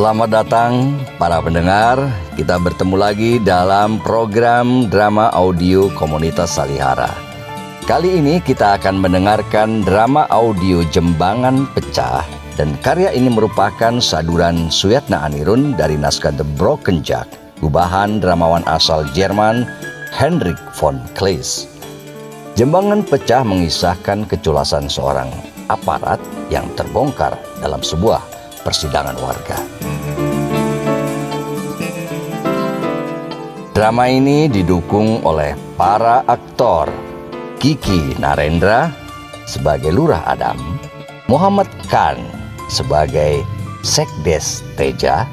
Selamat datang para pendengar. Kita bertemu lagi dalam program drama audio komunitas Salihara. Kali ini kita akan mendengarkan drama audio Jembangan Pecah dan karya ini merupakan saduran Suyatna Anirun dari naskah The Broken Jack, gubahan dramawan asal Jerman Hendrik von Kleist. Jembangan Pecah mengisahkan keculasan seorang aparat yang terbongkar dalam sebuah persidangan warga. Drama ini didukung oleh para aktor Kiki Narendra sebagai Lurah Adam, Muhammad Khan sebagai Sekdes Teja,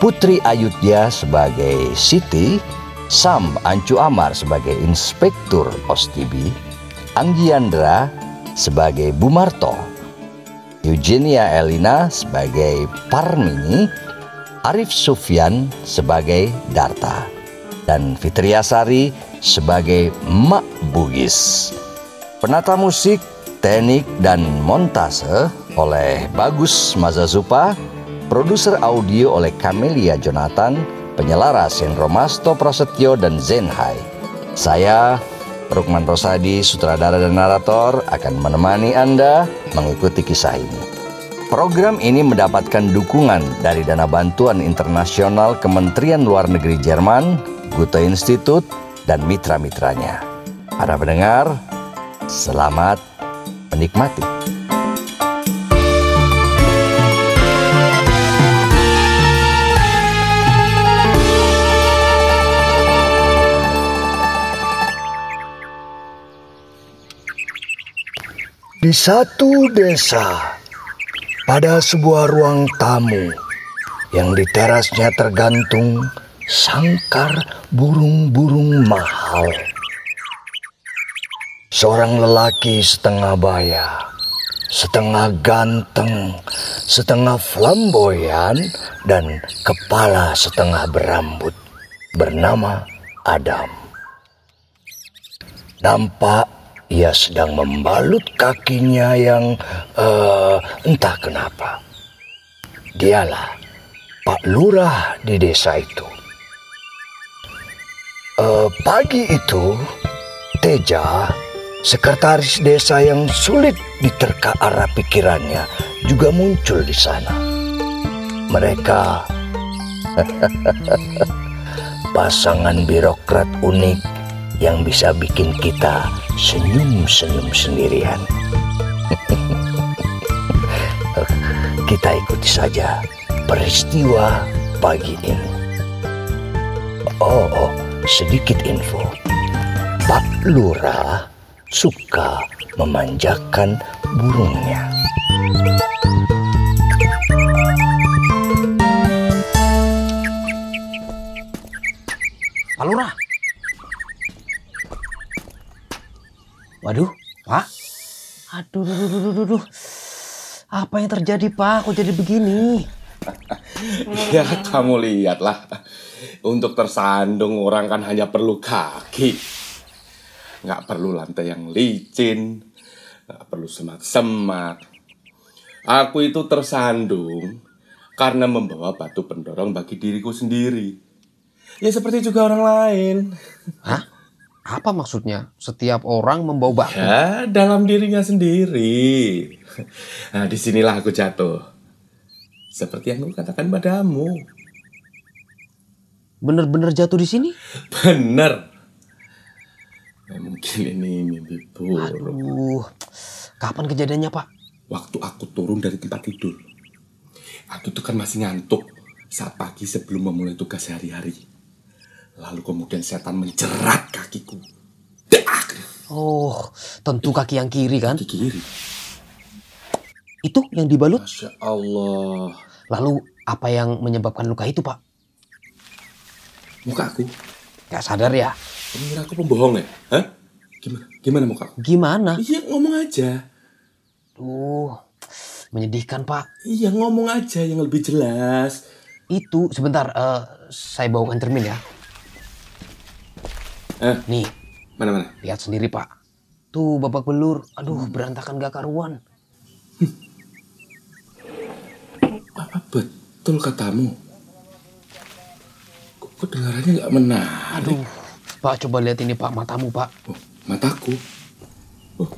Putri Ayudya sebagai Siti, Sam Ancu Amar sebagai Inspektur Ostibi, Anggiandra sebagai Bumarto, Eugenia Elina sebagai Parmini, Arif Sufyan sebagai Darta, dan Fitriasari sebagai Mak Bugis. Penata musik, teknik, dan montase oleh Bagus Mazazupa, produser audio oleh Camelia Jonathan, penyelaras Hendro Masto Prasetyo dan Zenhai. Saya Rukman Rosadi, sutradara dan narator, akan menemani Anda mengikuti kisah ini. Program ini mendapatkan dukungan dari dana bantuan internasional Kementerian Luar Negeri Jerman, Goethe Institut, dan mitra-mitranya. Para pendengar, selamat menikmati. Di satu desa, pada sebuah ruang tamu yang di terasnya tergantung sangkar burung-burung mahal. Seorang lelaki setengah baya, setengah ganteng, setengah flamboyan, dan kepala setengah berambut, bernama Adam. Nampak ia sedang membalut kakinya yang uh, entah kenapa. Dialah Pak Lurah di desa itu. Uh, pagi itu, Teja, sekretaris desa yang sulit diterka arah pikirannya, juga muncul di sana. Mereka pasangan birokrat unik yang bisa bikin kita senyum-senyum sendirian. kita ikuti saja peristiwa pagi ini. Oh, oh, sedikit info. Pak Lurah suka memanjakan burungnya. Pak Lurah, Waduh, Pak. Aduh, duh, duh, duh, duh, duh. Apa yang terjadi, Pak? Kok jadi begini? ya, kamu lihatlah. Untuk tersandung orang kan hanya perlu kaki. Nggak perlu lantai yang licin. Nggak perlu semak-semak. Aku itu tersandung karena membawa batu pendorong bagi diriku sendiri. Ya seperti juga orang lain. Hah? Apa maksudnya? Setiap orang membawa batu? Ya, dalam dirinya sendiri. Nah, di sinilah aku jatuh. Seperti yang aku katakan padamu. Bener-bener jatuh di sini? Bener. Ya, mungkin ini mimpi buruk. Aduh, kapan kejadiannya, Pak? Waktu aku turun dari tempat tidur. Aku tuh kan masih ngantuk saat pagi sebelum memulai tugas sehari-hari. Lalu kemudian setan menjerat kakiku. Dak! Oh, tentu kaki yang kiri kan? Kaki kiri. Itu yang dibalut? Masya Allah. Lalu apa yang menyebabkan luka itu, Pak? Muka aku. Gak sadar ya? Mengira aku pembohong ya? Hah? Gimana? Gimana muka aku? Gimana? Iya ngomong aja. Tuh, menyedihkan, Pak. Iya ngomong aja yang lebih jelas. Itu, sebentar, uh, saya bawakan cermin ya. Eh, Nih, mana mana? lihat sendiri pak. Tuh babak belur, aduh berantakan gak karuan. Apa betul betul katamu. Kok kedengarannya nggak menarik? Aduh, Pak coba lihat ini Pak matamu Pak. Oh, mataku. Oh,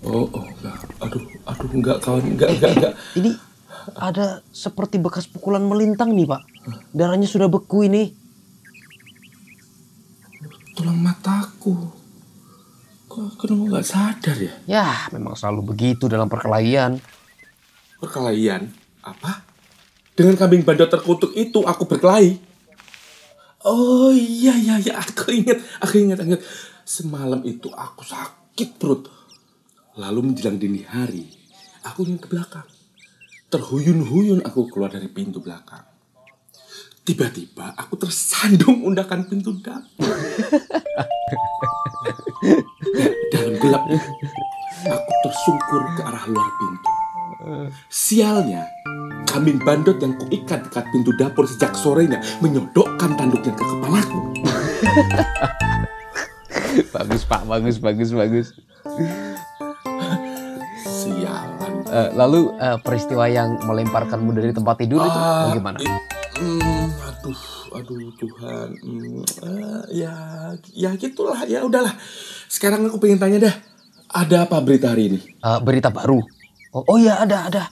oh, oh, enggak. Aduh, aduh, enggak kawan, enggak, enggak, enggak. Ini ada seperti bekas pukulan melintang nih Pak. Darahnya sudah beku ini. Tulang mataku. Kok kenapa nggak sadar ya? Ya, memang selalu begitu dalam perkelahian. Perkelahian? Apa? Dengan kambing bandot terkutuk itu aku berkelahi. Oh iya iya iya aku ingat aku ingat ingat semalam itu aku sakit perut. Lalu menjelang dini hari aku ingin ke belakang. Terhuyun-huyun aku keluar dari pintu belakang. Tiba-tiba aku tersandung undakan pintu dapur. Dalam gelap aku tersungkur ke arah luar pintu. Sialnya, kambing bandot yang kuikat dekat pintu dapur sejak sorenya menyodokkan tanduknya ke kepalaku. bagus Pak, bagus, bagus, bagus. Sialan. Eh, lalu eh, peristiwa yang melemparkanmu dari tempat tidur itu Ah, bagaimana? i- hmm, aduh, aduh Tuhan. Hmm, eh, ya, ya gitulah. Ya udahlah. Sekarang aku pengen tanya dah. Ada apa berita hari ini? Eh, berita baru. Oh, oh ya ada ada.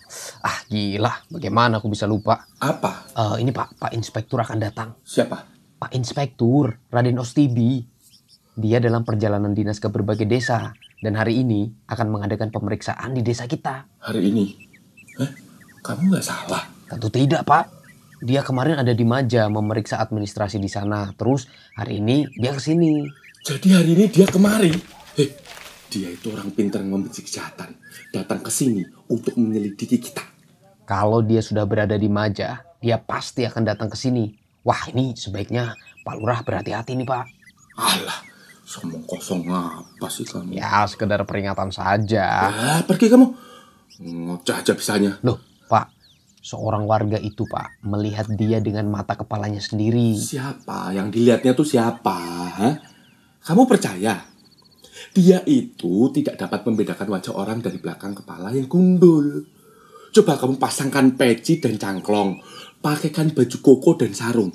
Ah gila, bagaimana aku bisa lupa? Apa? Eh, ini Pak, Pak Inspektur akan datang. Siapa? Pak Inspektur Raden Ostibi. Dia dalam perjalanan dinas ke berbagai desa dan hari ini akan mengadakan pemeriksaan di desa kita. Hari ini? Hah? Kamu nggak salah? Tentu tidak, Pak. Dia kemarin ada di Maja memeriksa administrasi di sana. Terus hari ini dia ke sini. Jadi hari ini dia kemari. Eh, dia itu orang pintar yang membenci kejahatan. Datang ke sini untuk menyelidiki kita. Kalau dia sudah berada di Maja, dia pasti akan datang ke sini. Wah, ini sebaiknya Pak Lurah berhati-hati nih, Pak. Alah, somong kosong apa sih kamu? Ya, sekedar peringatan saja. Ah, pergi kamu. Ngoceh aja bisanya. Loh, Pak, seorang warga itu, Pak, melihat dia dengan mata kepalanya sendiri. Siapa? Yang dilihatnya tuh siapa? Hah? Kamu percaya? Dia itu tidak dapat membedakan wajah orang dari belakang kepala yang gundul. Coba kamu pasangkan peci dan cangklong. Pakaikan baju koko dan sarung.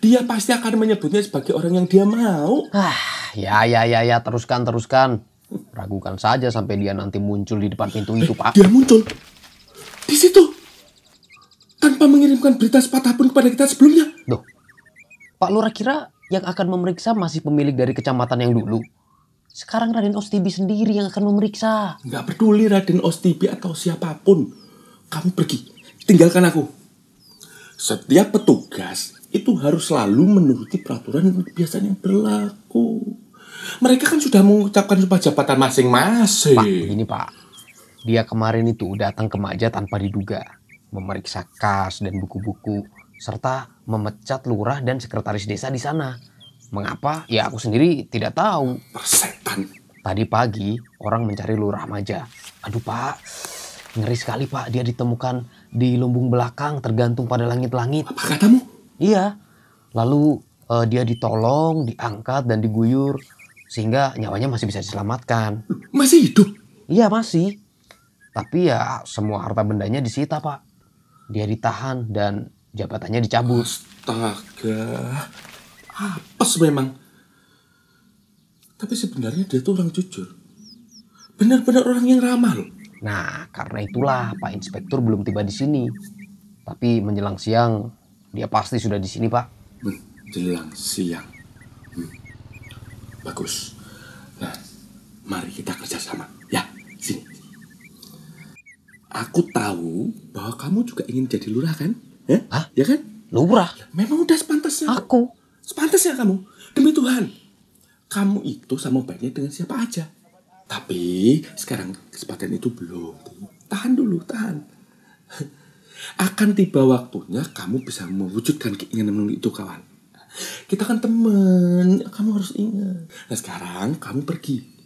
Dia pasti akan menyebutnya sebagai orang yang dia mau. Ah, ya, ya, ya, ya, teruskan, teruskan. Ragukan saja sampai dia nanti muncul di depan pintu itu, Pak. Dia muncul. Di situ. Tanpa mengirimkan berita sepatah pun kepada kita sebelumnya. Loh, Pak Lurah kira yang akan memeriksa masih pemilik dari kecamatan yang dulu. Sekarang Raden Ostibi sendiri yang akan memeriksa. Nggak peduli Raden Ostibi atau siapa pun. Kamu pergi. Tinggalkan aku. Setiap petugas itu harus selalu menuruti peraturan dan kebiasaan yang berlaku. Mereka kan sudah mengucapkan sumpah jabatan masing-masing. Pak, begini Pak. Dia kemarin itu datang ke Maja tanpa diduga. Memeriksa kas dan buku-buku. Serta memecat lurah dan sekretaris desa di sana. Mengapa? Ya aku sendiri tidak tahu. Persetan. Tadi pagi orang mencari lurah Maja. Aduh Pak, ngeri sekali Pak. Dia ditemukan di lumbung belakang tergantung pada langit-langit. Apa katamu? Iya. Lalu eh, dia ditolong, diangkat dan diguyur sehingga nyawanya masih bisa diselamatkan. Masih hidup? Iya masih. Tapi ya semua harta bendanya disita pak. Dia ditahan dan jabatannya dicabut. Astaga. Apes memang. Tapi sebenarnya dia tuh orang jujur. Benar-benar orang yang ramah loh. Nah karena itulah Pak Inspektur belum tiba di sini. Tapi menjelang siang dia pasti sudah di sini pak. menjelang siang. Hmm. Bagus. Nah, mari kita kerjasama. Ya, sini. Aku tahu bahwa kamu juga ingin jadi lurah kan? Ya? Hah? Ya kan? Lurah, Memang udah sepantasnya. aku. Sepantasnya kamu. Demi Tuhan. Kamu itu sama baiknya dengan siapa aja. Tapi sekarang kesempatan itu belum. Tahan dulu, tahan. Akan tiba waktunya kamu bisa mewujudkan keinginanmu itu kawan. Kita kan temen, kamu harus ingat. Nah sekarang kamu pergi.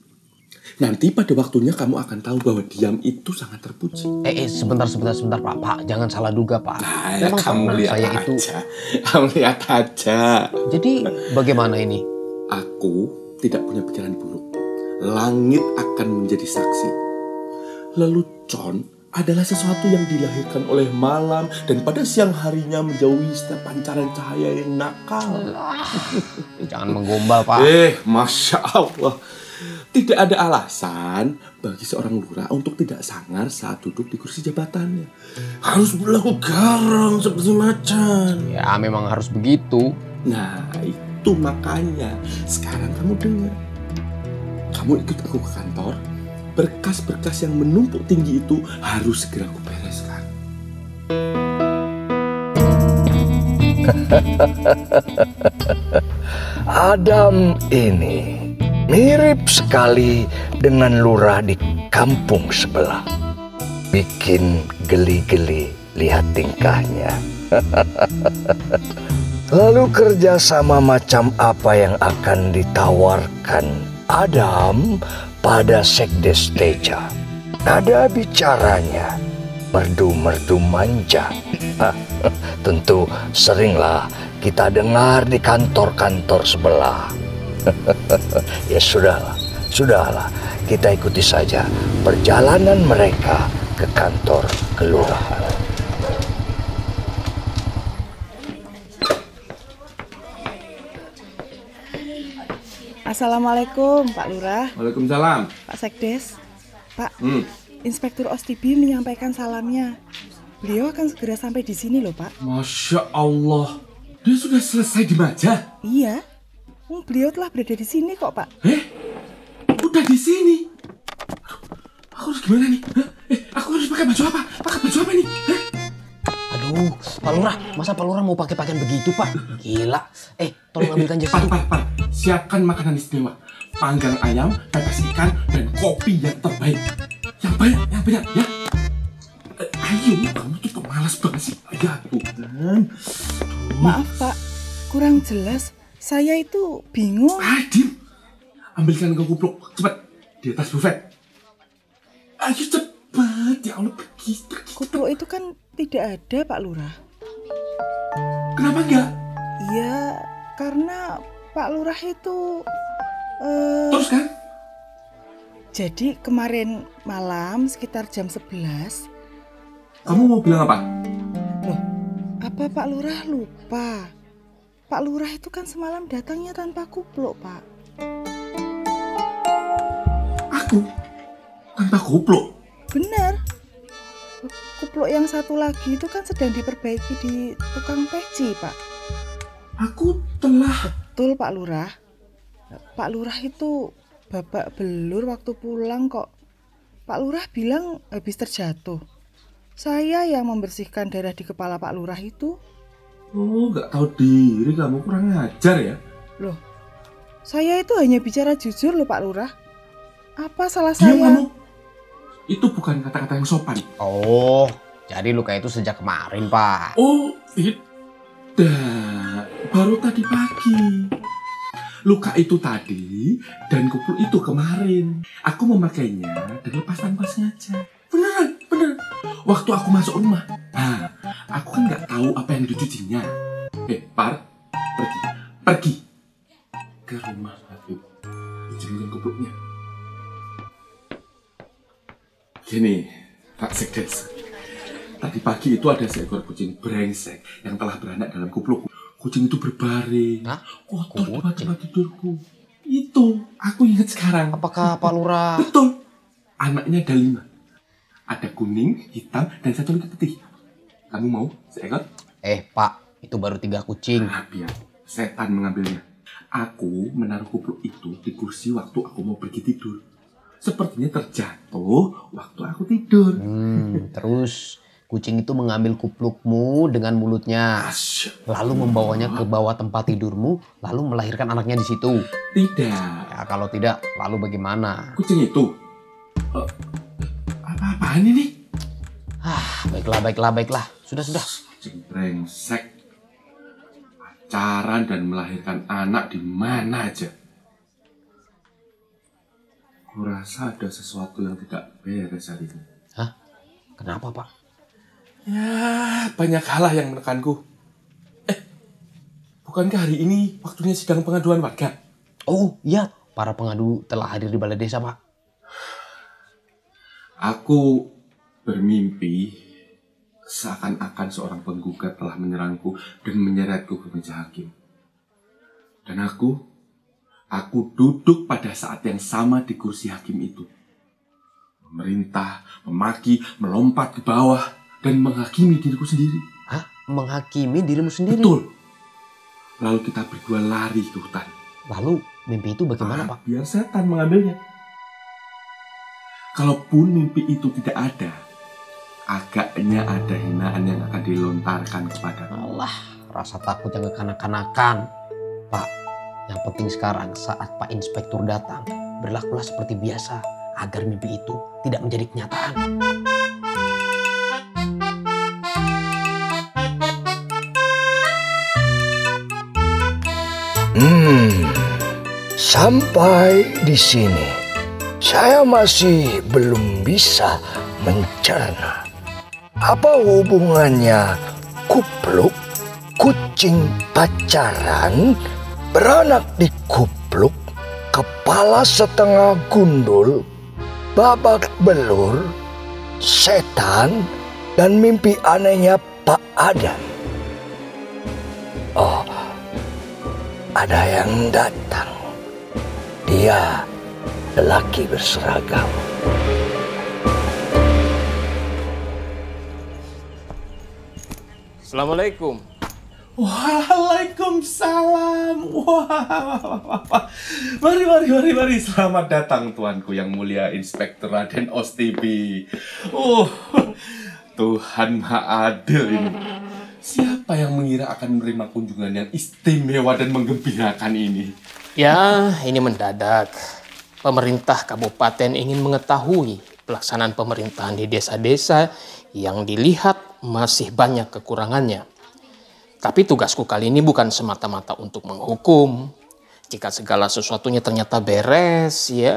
Nanti pada waktunya kamu akan tahu bahwa diam itu sangat terpuji. Eh, eh sebentar sebentar sebentar pak. Pak jangan salah duga pak. Nah, Memang kamu lihat saya aja. itu. Kamu lihat aja. Jadi bagaimana ini? Aku tidak punya pikiran buruk. Langit akan menjadi saksi. Lalu John adalah sesuatu yang dilahirkan oleh malam dan pada siang harinya menjauhi setiap pancaran cahaya yang nakal. Jangan menggombal, Pak. Eh, masya Allah. Tidak ada alasan bagi seorang lurah untuk tidak sangar saat duduk di kursi jabatannya. Harus berlaku garang seperti macan. Ya, memang harus begitu. Nah, itu makanya sekarang kamu dengar. Kamu ikut aku ke kantor. Berkas-berkas yang menumpuk tinggi itu harus segera aku bereskan. Adam ini mirip sekali dengan lurah di kampung sebelah. Bikin geli-geli lihat tingkahnya. Lalu kerjasama macam apa yang akan ditawarkan Adam pada Sekdes Teja? Nada bicaranya merdu-merdu manja. Tentu seringlah kita dengar di kantor-kantor sebelah. ya sudahlah, sudahlah. Kita ikuti saja perjalanan mereka ke kantor kelurahan. Assalamualaikum Pak Lurah, Waalaikumsalam. Pak Sekdes. Pak, Hmm, Inspektur Ostibi menyampaikan salamnya. Beliau akan segera sampai di sini loh Pak. Masya Allah. Dia sudah selesai di Maja. Iya, Hmm, beliau telah berada di sini kok Pak. Eh, udah di sini. Aduh, Aku harus gimana nih? Hah? Eh, aku harus pakai baju apa? Pakai baju apa nih? Hah? Aduh, Pak Lurah, masa Pak Lurah mau pakai pakaian begitu, Pak? Gila. Eh, tolong ambilkan jas itu. pan, pan. Siapkan makanan istimewa. Panggang ayam, pepes ikan, dan kopi yang terbaik. Yang banyak, yang banyak, ya. Eh, ayo, kamu tuh pemalas banget sih. Ya Tuhan. Maaf Pak, kurang jelas. Saya itu bingung. Ah, Dim. Ambilkan ke kupluk. Cepat. Di atas buffet. Ayo cepat. Ya Allah, pergi, pergi. Kupluk itu kan tidak ada Pak Lurah. Kenapa enggak? Iya, karena Pak Lurah itu... eh, Terus kan? jadi kemarin malam sekitar jam 11, Kamu mau bilang apa? Loh, apa Pak Lurah lupa? Pak Lurah itu kan semalam datangnya tanpa kupluk, Pak. Aku? Tanpa kupluk? Benar. Kupluk yang satu lagi itu kan sedang diperbaiki di tukang peci, Pak. Aku telah... Betul, Pak Lurah. Pak Lurah itu babak belur waktu pulang kok. Pak Lurah bilang habis terjatuh. Saya yang membersihkan darah di kepala Pak Lurah itu. Oh, nggak tahu diri kamu kurang ngajar ya? Loh, saya itu hanya bicara jujur loh Pak Lurah. Apa salah Diam saya? kamu. Itu bukan kata-kata yang sopan. Oh, jadi luka itu sejak kemarin, Pak. Oh, tidak. Baru tadi pagi. Luka itu tadi dan kupluk itu kemarin. Aku memakainya dan lepas tanpa sengaja. Beneran, beneran. Waktu aku masuk rumah, nah, aku kan nggak tahu apa yang dicucinya. Eh, Par, pergi, pergi ke rumah Habib. Pinjamkan kupluknya. Gini, Pak Sekdes. Tadi pagi itu ada seekor kucing brengsek yang telah beranak dalam kupluk. Kucing itu berbaring, Hah? kotor di tempat tidurku. Itu, aku ingat sekarang. Apakah Pak Lurah... Betul. Anaknya ada lima. Ada kuning, hitam, dan satu lagi putih. Kamu mau seekor? Eh, Pak, itu baru tiga kucing. Nah, biar setan mengambilnya. Aku menaruh kupluk itu di kursi waktu aku mau pergi tidur. Sepertinya terjatuh waktu aku tidur. Hmm, terus kucing itu mengambil kuplukmu dengan mulutnya, lalu membawanya ke bawah tempat tidurmu, lalu melahirkan anaknya di situ. Tidak. Ya, kalau tidak, lalu bagaimana? Kucing itu. Eh, apa-apaan ini? Ah, baiklah, baiklah, baiklah. Sudah, sudah. Kucing brengsek. Pacaran dan melahirkan anak di mana aja. Kurasa ada sesuatu yang tidak beres hari ini. Hah? Kenapa, Pak? Ya, banyak hal lah yang menekanku. Eh, bukankah hari ini waktunya sidang pengaduan warga? Oh, iya. Para pengadu telah hadir di balai desa, Pak. Aku Bermimpi seakan-akan seorang penggugat telah menyerangku dan menyeretku ke meja hakim. Dan aku, aku duduk pada saat yang sama di kursi hakim itu. Memerintah, memaki, melompat ke bawah, dan menghakimi diriku sendiri. Hah? Menghakimi dirimu sendiri? Betul. Lalu kita berdua lari ke hutan. Lalu mimpi itu bagaimana, Ah, Pak? Biar setan mengambilnya. Kalaupun mimpi itu tidak ada, agaknya ada hinaan yang akan dilontarkan kepada Alah, rasa takut yang kekanak-kanakan. Pak, yang penting sekarang saat Pak Inspektur datang, berlakulah seperti biasa agar mimpi itu tidak menjadi kenyataan. Hmm, sampai di sini saya masih belum bisa mencerna apa hubungannya kupluk, kucing pacaran, beranak di kupluk, kepala setengah gundul, babak belur, setan, dan mimpi anehnya Pak Adam. Oh, ada yang datang. Dia lelaki berseragam. Assalamualaikum. Waalaikumsalam. Wah, wah. Mari, mari, mari, mari. Selamat datang tuanku yang mulia Inspektur Raden Ostibi. Oh, Tuhan Maha Adil ini. Siapa yang mengira akan menerima kunjungan yang istimewa dan menggembirakan ini? Ya, ini mendadak. Pemerintah kabupaten ingin mengetahui pelaksanaan pemerintahan di desa-desa yang dilihat masih banyak kekurangannya. Tapi tugasku kali ini bukan semata-mata untuk menghukum. Jika segala sesuatunya ternyata beres, ya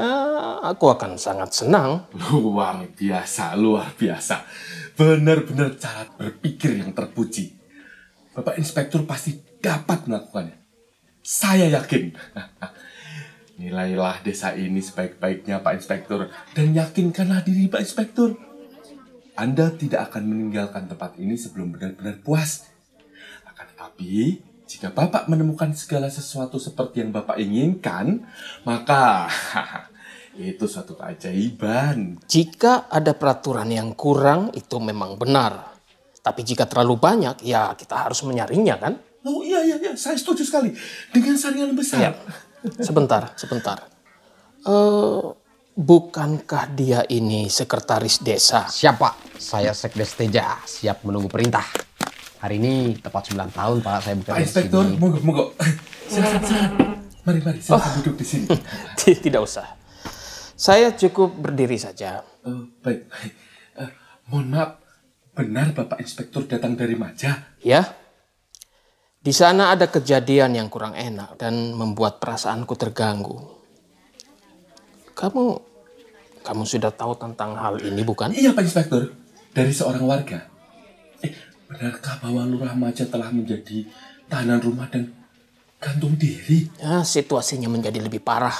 aku akan sangat senang. Luar biasa, luar biasa. Benar-benar cara berpikir yang terpuji. Bapak Inspektur pasti dapat melakukannya. Saya yakin. Nilailah desa ini sebaik-baiknya Pak Inspektur dan yakinkanlah diri Pak Inspektur. Anda tidak akan meninggalkan tempat ini sebelum benar-benar puas. Akan tetapi, jika Bapak menemukan segala sesuatu seperti yang Bapak inginkan, maka itu suatu keajaiban. Jika ada peraturan yang kurang, itu memang benar. Tapi jika terlalu banyak, ya kita harus menyaringnya kan? Oh iya iya iya, saya setuju sekali dengan saringan besar. Ya, sebentar, sebentar. Eh, bukankah dia ini sekretaris desa? Siapa? Saya Sekdes Teja, siap menunggu perintah. Hari ini tepat 9 tahun Pak saya bekerja Pak Inspektur, monggo monggo. Silakan silakan. Mari mari, silakan duduk di sini. Tidak usah. Saya cukup berdiri saja. Eh, baik baik. Eh, mohon maaf, benar Bapak Inspektur datang dari Majah? Ya, di sana ada kejadian yang kurang enak dan membuat perasaanku terganggu. Kamu, kamu sudah tahu tentang hal ini bukan? Iya Pak Inspektur, dari seorang warga. Benarkah bahwa Lurah Majah telah menjadi tahanan rumah dan gantung diri? Ya, situasinya menjadi lebih parah.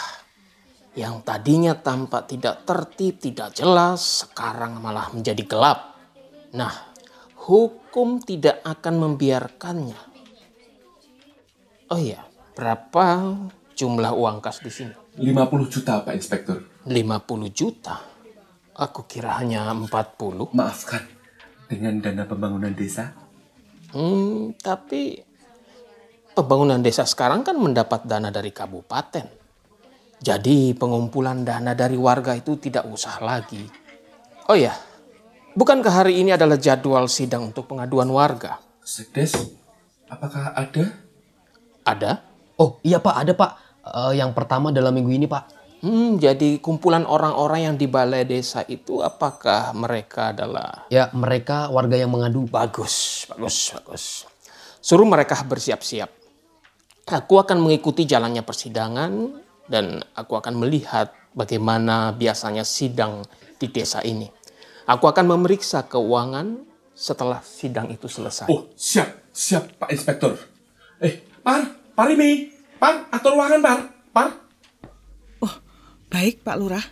Yang tadinya tampak tidak tertib, tidak jelas, sekarang malah menjadi gelap. Nah, hukum tidak akan membiarkannya. Oh iya, berapa jumlah uang kas di sini? 50 juta Pak Inspektur. 50 juta. Aku kira hanya 40. Maafkan, dengan dana pembangunan desa? Hmm, tapi pembangunan desa sekarang kan mendapat dana dari kabupaten. Jadi pengumpulan dana dari warga itu tidak usah lagi. Oh ya, bukankah hari ini adalah jadwal sidang untuk pengaduan warga? Sekdes, apakah ada? Ada? Oh iya Pak, ada Pak. Eh, yang pertama dalam minggu ini Pak. Hmm, jadi kumpulan orang-orang yang di balai desa itu apakah mereka adalah Ya mereka warga yang mengadu. Bagus, bagus, bagus. Suruh mereka bersiap-siap. Aku akan mengikuti jalannya persidangan dan aku akan melihat bagaimana biasanya sidang di desa ini. Aku akan memeriksa keuangan setelah sidang itu selesai. Oh, siap, siap Pak Inspektur. Eh, Par, Parimi, Par, atur ruangan Par, Par. Baik Pak Lurah.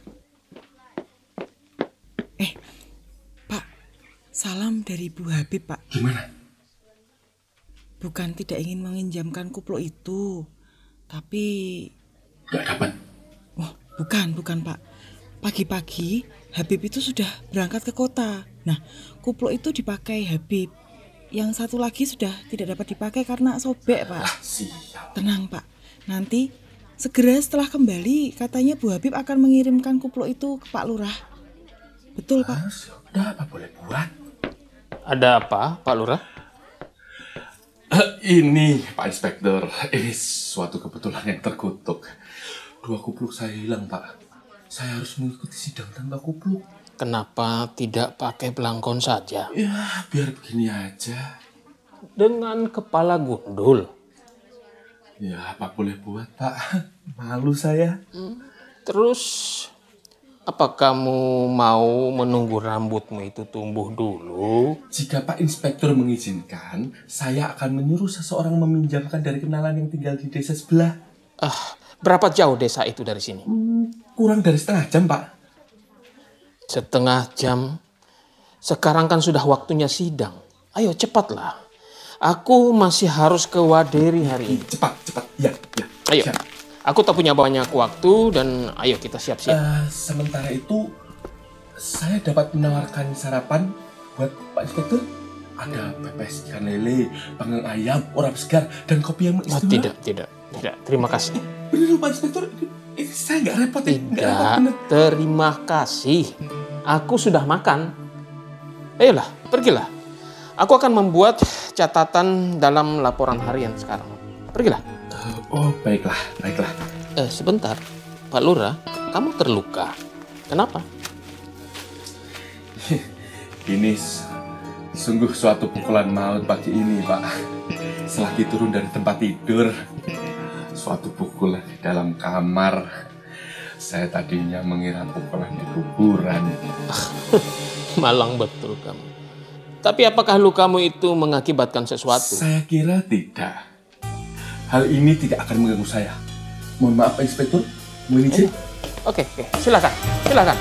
Eh, Pak, Salam dari Bu Habib, Pak. Gimana? Bukan tidak ingin meminjamkan kupluk itu, tapi Gak dapat. Oh, bukan, bukan Pak. Pagi-pagi Habib itu sudah berangkat ke kota. Nah, kupluk itu dipakai Habib. Yang satu lagi sudah tidak dapat dipakai karena sobek, Pak. Siap. Tenang, Pak. Nanti segera setelah kembali katanya Bu Habib akan mengirimkan kupluk itu ke Pak Lurah. Betul, Pak. Udah apa boleh buat? Ada apa, Pak Lurah? Eh, ini Pak Inspektur, ini suatu kebetulan yang terkutuk. Dua kupluk saya hilang, Pak. Saya harus mengikuti sidang tanpa kupluk. Kenapa tidak pakai belangkon saja? Ya, biar begini aja. Dengan kepala gundul. Ya, apa boleh buat, Pak? Malu saya. Terus, apa kamu mau menunggu rambutmu itu tumbuh dulu? Jika Pak Inspektur mengizinkan, saya akan menyuruh seseorang meminjamkan dari kenalan yang tinggal di desa sebelah. Ah, berapa jauh desa itu dari sini? Kurang dari setengah jam, Pak. Setengah jam. Sekarang kan sudah waktunya sidang. Ayo cepatlah. Aku masih harus ke Waderi hari ini. Cepat, cepat. Ya, ya. Ayo. Siap. Aku tak punya banyak waktu dan ayo kita siap-siap. Eh, sementara itu, saya dapat menawarkan sarapan buat Pak Inspektur. Ada pepes ikan lele, panggang ayam, orang segar, dan kopi yang Oh, istimewa. tidak, tidak, tidak. Terima kasih. Bener loh, Pak Inspektur. Ini, ini saya nggak repot. ya. Repot, Tidak, bener. terima kasih. Aku sudah makan. Ayolah, pergilah. Aku akan membuat catatan dalam laporan harian sekarang. Pergilah. Oh, baiklah, baiklah. Eh, sebentar. Pak Lura, kamu terluka. Kenapa? Ini sungguh suatu pukulan maut pagi ini, Pak. Selagi turun dari tempat tidur, suatu pukulan di dalam kamar. Saya tadinya mengira pukulan di kuburan. Malang betul kamu. Tapi apakah lukamu itu mengakibatkan sesuatu? Saya kira tidak. Hal ini tidak akan mengganggu saya. Mohon maaf, Pak Inspektur. Mohon izin. Oke, oke. Silakan. Silakan.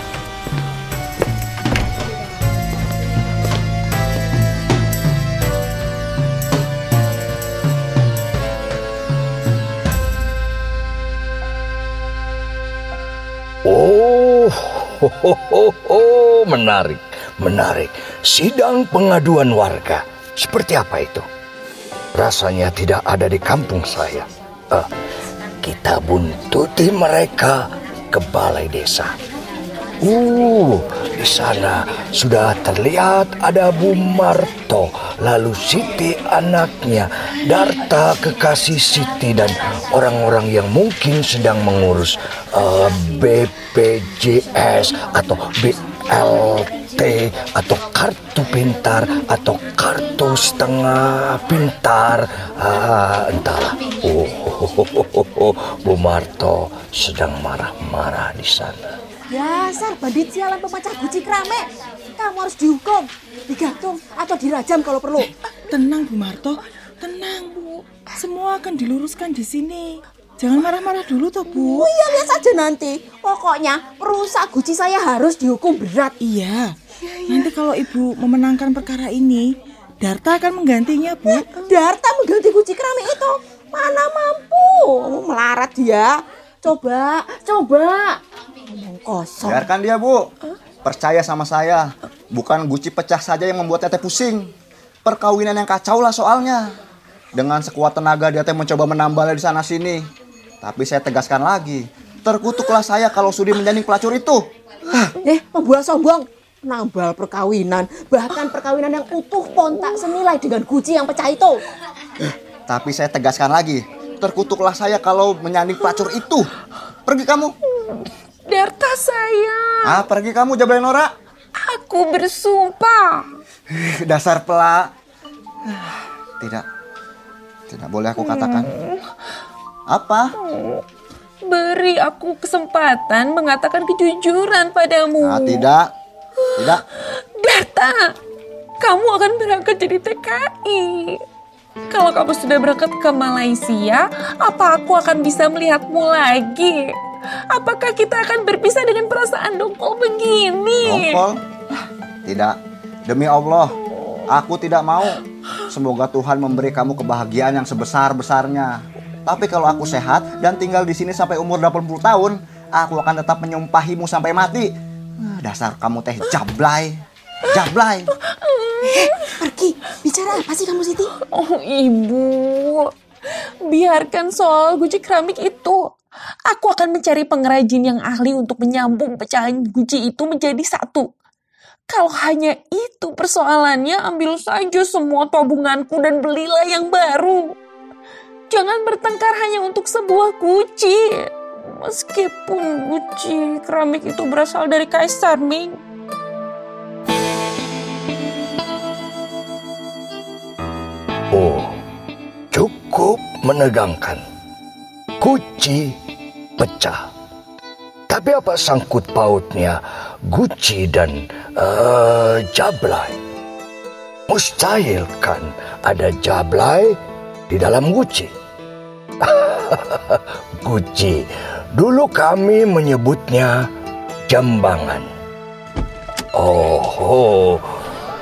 Oh, ho, ho, ho, ho, menarik, menarik. Sidang pengaduan warga. Seperti apa itu? Rasanya tidak ada di kampung saya. Eh, kita buntuti mereka ke balai desa. Uh, di sana sudah terlihat ada Bu Marto, lalu Siti anaknya, Darta kekasih Siti dan orang-orang yang mungkin sedang mengurus eh, BPJS atau BLT atau kartu pintar atau kartu setengah pintar. Ah, entahlah. Oh, Bu Marto sedang marah-marah di sana. Dasar bandit sialan pemecah guci krame. Kamu harus dihukum, digantung, atau dirajam kalau perlu. Tenang Bu Marto, tenang Bu. Semua akan diluruskan di sini. Jangan marah-marah dulu toh Bu. Oh iya, lihat saja nanti. Pokoknya perusak guci saya harus dihukum berat. Iya. Nanti kalau Ibu memenangkan perkara ini, Darta akan menggantinya Bu. Darta mengganti guci krame itu. Mana mampu melarat dia. Coba, coba. Ngomong kosong. Biarkan dia, Bu. Percaya sama saya. Bukan guci pecah saja yang membuat Teteh pusing. Perkawinan yang kacau lah soalnya. Dengan sekuat tenaga dia teh mencoba menambalnya di sana sini. Tapi saya tegaskan lagi. Terkutuklah saya kalau sudi menjadi pelacur itu. Eh, pembual sombong. Nambal perkawinan. Bahkan perkawinan yang utuh pun tak senilai dengan guci yang pecah itu. Tapi saya tegaskan lagi. Terkutuklah saya kalau menyanding pelacur itu. Pergi kamu. Darta sayang, Ah, pergi kamu Jablay Nora. aku bersumpah. Dasar pelak. Tidak. Tidak boleh aku katakan. Apa? Beri aku kesempatan mengatakan kejujuran padamu. Ah, tidak. Tidak. Darta, kamu akan berangkat jadi TKI. Kalau kamu sudah berangkat ke Malaysia, apa aku akan bisa melihatmu lagi? Apakah kita akan berpisah dengan perasaan dongkol begini? Ngompol? Tidak. Demi Allah, aku tidak mau. Semoga Tuhan memberi kamu kebahagiaan yang sebesar-besarnya. Tapi kalau aku sehat dan tinggal di sini sampai umur 80 tahun, aku akan tetap menyumpahimu sampai mati. Ah, Dasar kamu teh jablay. Jablay. Pergi, bicara apa sih kamu Siti? Oh ibu, biarkan soal guci keramik itu. Aku akan mencari pengrajin yang ahli untuk menyambung pecahan guci itu menjadi satu. Kalau hanya itu persoalannya, ambil saja semua tabunganku dan belilah yang baru. Jangan bertengkar hanya untuk sebuah guci. Meskipun guci keramik itu berasal dari Kaisar Ming. Oh, cukup menegangkan. Guci pecah. Tapi apa sangkut pautnya Guci dan eh, Jablay? Mustahil kan ada Jablay di dalam Guci. Guci, dulu kami menyebutnya Jambangan. Oh, oh,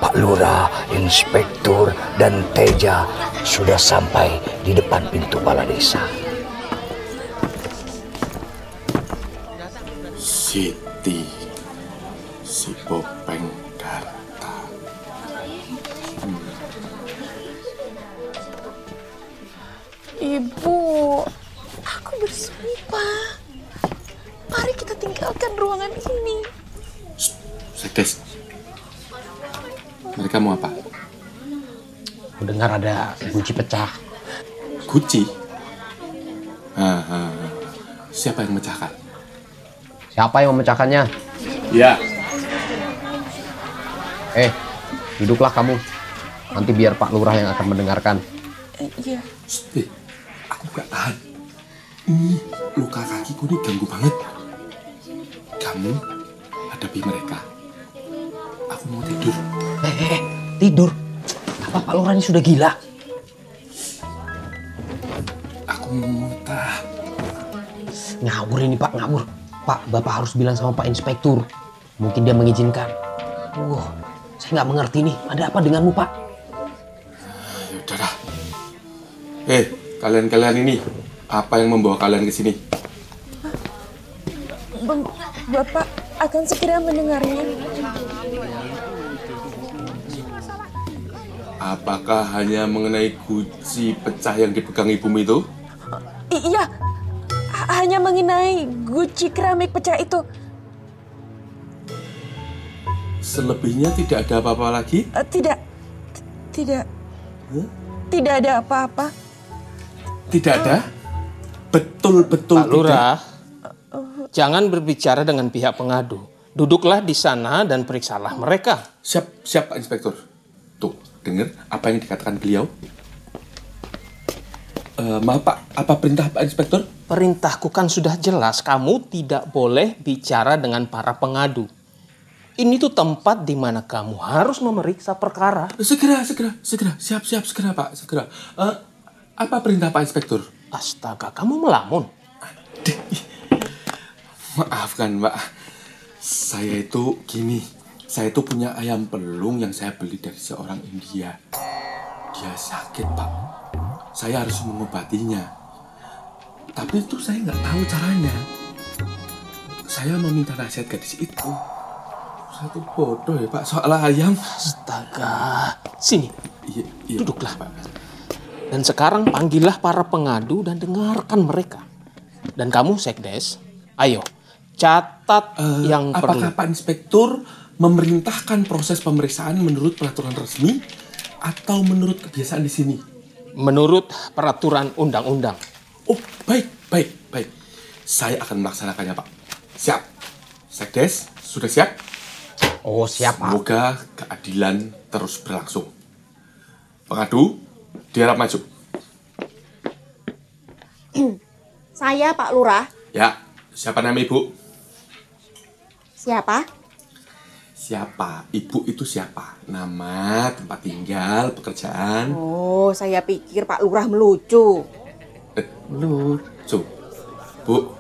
Pak Lurah, Inspektur, dan Teja sudah sampai di depan pintu balai desa. Siti, si Popeng kita tinggalkan ruangan ini. Sekdes, mereka mau apa? Aku dengar ada guci pecah. Guci? Ah, ah, ah. Siapa yang memecahkan? Siapa yang memecahkannya? Ya. Eh, duduklah kamu. Nanti biar Pak Lurah yang akan mendengarkan. Iya. Eh, aku gak tahan. Ini luka kakiku ini ganggu banget. Kamu hadapi mereka. Aku mau tidur. Eh, eh, eh, tidur. Apa Pak Lurah ini sudah gila? Aku mau muntah. Ngawur ini Pak, ngawur. Pak, Bapak harus bilang sama Pak Inspektur. Mungkin dia mengizinkan. Wah, saya nggak mengerti nih. Ada apa denganmu Pak? Ya udah dah. Eh, kalian-kalian ini, apa yang membawa kalian ke sini? Bapak akan segera mendengarnya. Apakah hanya mengenai guci pecah yang dipegang ibumu itu? I- iya, h- hanya mengenai guci keramik pecah itu. Selebihnya tidak ada apa-apa lagi? Eh, tidak, t- tidak, tidak ada apa-apa. Tidak ada? Betul-betul Pak tidak? Lurah, jangan berbicara dengan pihak pengadu. Duduklah di sana dan periksalah mereka. Siap, siap Pak Inspektur. Tuh, dengar apa yang dikatakan beliau? Eh, maaf Pak, apa perintah Pak Inspektur? Perintahku kan sudah jelas, kamu tidak boleh bicara dengan para pengadu. Ini tuh tempat di mana kamu harus memeriksa perkara. Segera, segera, segera. Siap, siap, segera Pak, segera. Eh, apa perintah Pak Inspektur? Astaga, kamu melamun. Maafkan Mbak, saya itu gini, saya itu punya ayam pelung yang saya beli dari seorang India. Dia sakit Pak, saya harus mengobatinya. Tapi itu saya nggak tahu caranya. Saya meminta nasihat gadis itu. Saya tuh bodoh ya Pak, soal ayam. Astaga, sini, Iya, iya, Duduklah. Pak. Dan sekarang panggillah para pengadu dan dengarkan mereka. Dan kamu, Sekdes, ayo catat Eh, yang perlu. apakah Pak Inspektur memerintahkan proses pemeriksaan menurut peraturan resmi atau menurut kebiasaan di sini? Menurut peraturan undang-undang. Oh, baik, baik, baik. Saya akan melaksanakannya, Pak. Siap. Sekdes, sudah siap? Oh siap Pak. Semoga keadilan terus berlangsung. Pengadu, diharap maju. Saya Pak Lurah. Ya, siapa nama Ibu? Siapa? Siapa? Ibu itu siapa? Nama, tempat tinggal, pekerjaan. Oh, saya pikir Pak Lurah melucu. Eh, lucu. Bu,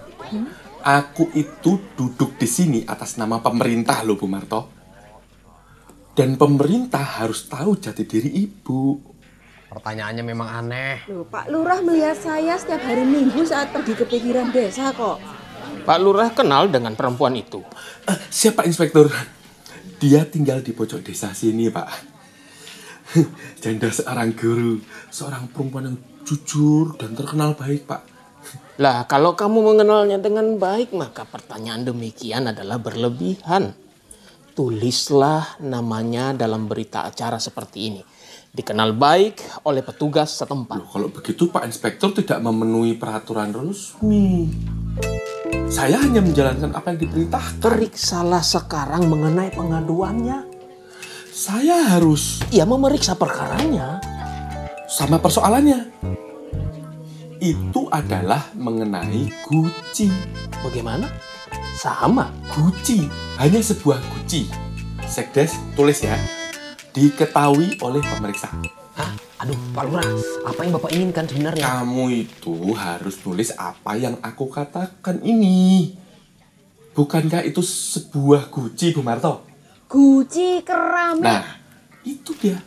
aku itu duduk di sini atas nama pemerintah loh, Bu Marto. Dan pemerintah harus tahu jati diri ibu. Pertanyaannya memang aneh. Loh, Pak Lurah melihat saya setiap hari Minggu saat pergi ke pinggiran desa kok. Pak Lurah kenal dengan perempuan itu. Eh, siapa inspektur? Dia tinggal di pojok desa sini, Pak. Janda seorang guru, seorang perempuan yang jujur dan terkenal baik, Pak. Lah, kalau kamu mengenalnya dengan baik, maka pertanyaan demikian adalah berlebihan. Tulislah namanya dalam berita acara seperti ini. Dikenal baik oleh petugas setempat. Loh, kalau begitu Pak Inspektur tidak memenuhi peraturan resmi. Saya hanya menjalankan apa yang diperintahkan. Periksalah sekarang mengenai pengaduannya. Saya harus Ya memeriksa perkaranya. sama persoalannya. Itu adalah mengenai Gucci. Bagaimana? Sama. Gucci, hanya sebuah Gucci. Sekdes, tulis ya. Diketahui oleh pemeriksa. Hah? Aduh, Pak Lurah, apa yang Bapak inginkan sebenarnya? Kamu itu harus tulis apa yang aku katakan ini. Bukankah itu sebuah Gucci, Bu Marto? Guci keramik Nah, itu dia.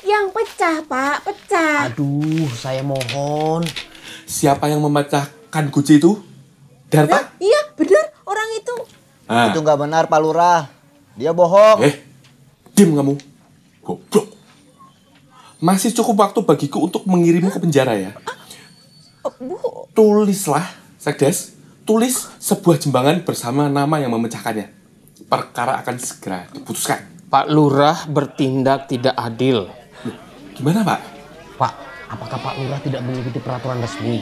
yang pecah, Pak, pecah. Aduh, saya mohon. Siapa yang memecahkan Gucci itu? Darta? Iya, benar, orang itu. Ah. Itu nggak benar Pak Lurah. Dia bohong. Eh, dim kamu. Goblok. Masih cukup waktu bagiku untuk mengirimmu ke penjara ya. Tulislah, Sekdes. Tulis sebuah jembangan bersama nama yang memecahkannya. Perkara akan segera diputuskan. Pak Lurah bertindak tidak adil. Gimana, Pak? Pak, apakah Pak Lurah tidak mengikuti peraturan resmi?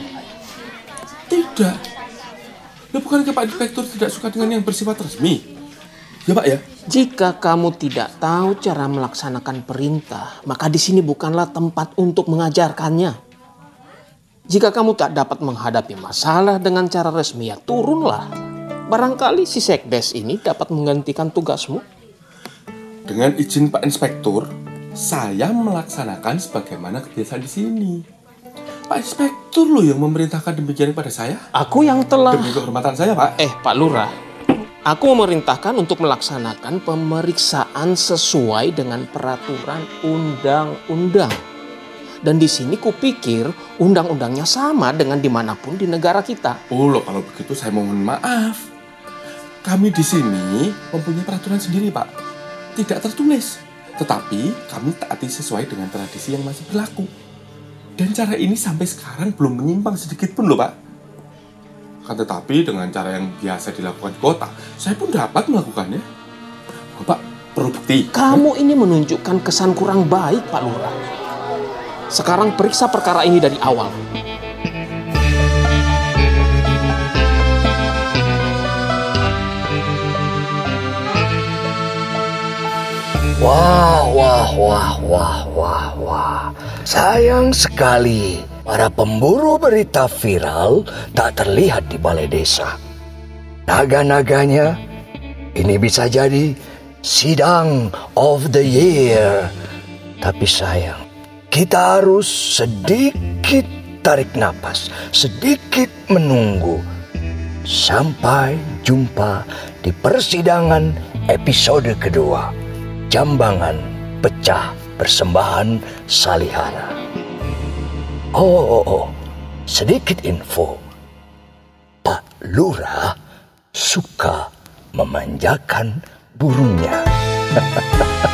Tidak. Ya bukankah Pak Inspektur tidak suka dengan yang bersifat resmi? Ya, Pak ya? Jika kamu tidak tahu cara melaksanakan perintah, maka di sini bukanlah tempat untuk mengajarkannya. Jika kamu tak dapat menghadapi masalah dengan cara resmi, ya turunlah. Barangkali si sekdes ini dapat menggantikan tugasmu. Dengan izin Pak Inspektur, saya melaksanakan sebagaimana kebiasaan di sini. Pak Inspektur loh yang memerintahkan demikian pada saya. Aku yang telah... Demi kehormatan saya, Pak. Eh, Pak Lurah. Aku memerintahkan untuk melaksanakan pemeriksaan sesuai dengan peraturan undang-undang. Dan di sini kupikir undang-undangnya sama dengan di mana pun di negara kita. Oh loh, kalau begitu saya mohon maaf. Kami di sini mempunyai peraturan sendiri, Pak. Tidak tertulis. Tetapi kami taati sesuai dengan tradisi yang masih berlaku. Dan cara ini sampai sekarang belum menyimpang sedikit pun loh, Pak. Kan tetapi dengan cara yang biasa dilakukan di kota, saya pun dapat melakukannya. Bapak perlu bukti. Kamu ini menunjukkan kesan kurang baik, Pak Lurah. Sekarang periksa perkara ini dari awal. Wah, wah, wah, wah, wah, wah. Sayang sekali para pemburu berita viral tak terlihat di balai desa. Naga-naganya ini bisa jadi sidang of the year. Tapi sayang, kita harus sedikit tarik napas, sedikit menunggu. Sampai jumpa di persidangan episode kedua. Jambangan pecah persembahan Salihara. Oh, oh, oh, sedikit info. Pak Lurah suka memanjakan burungnya.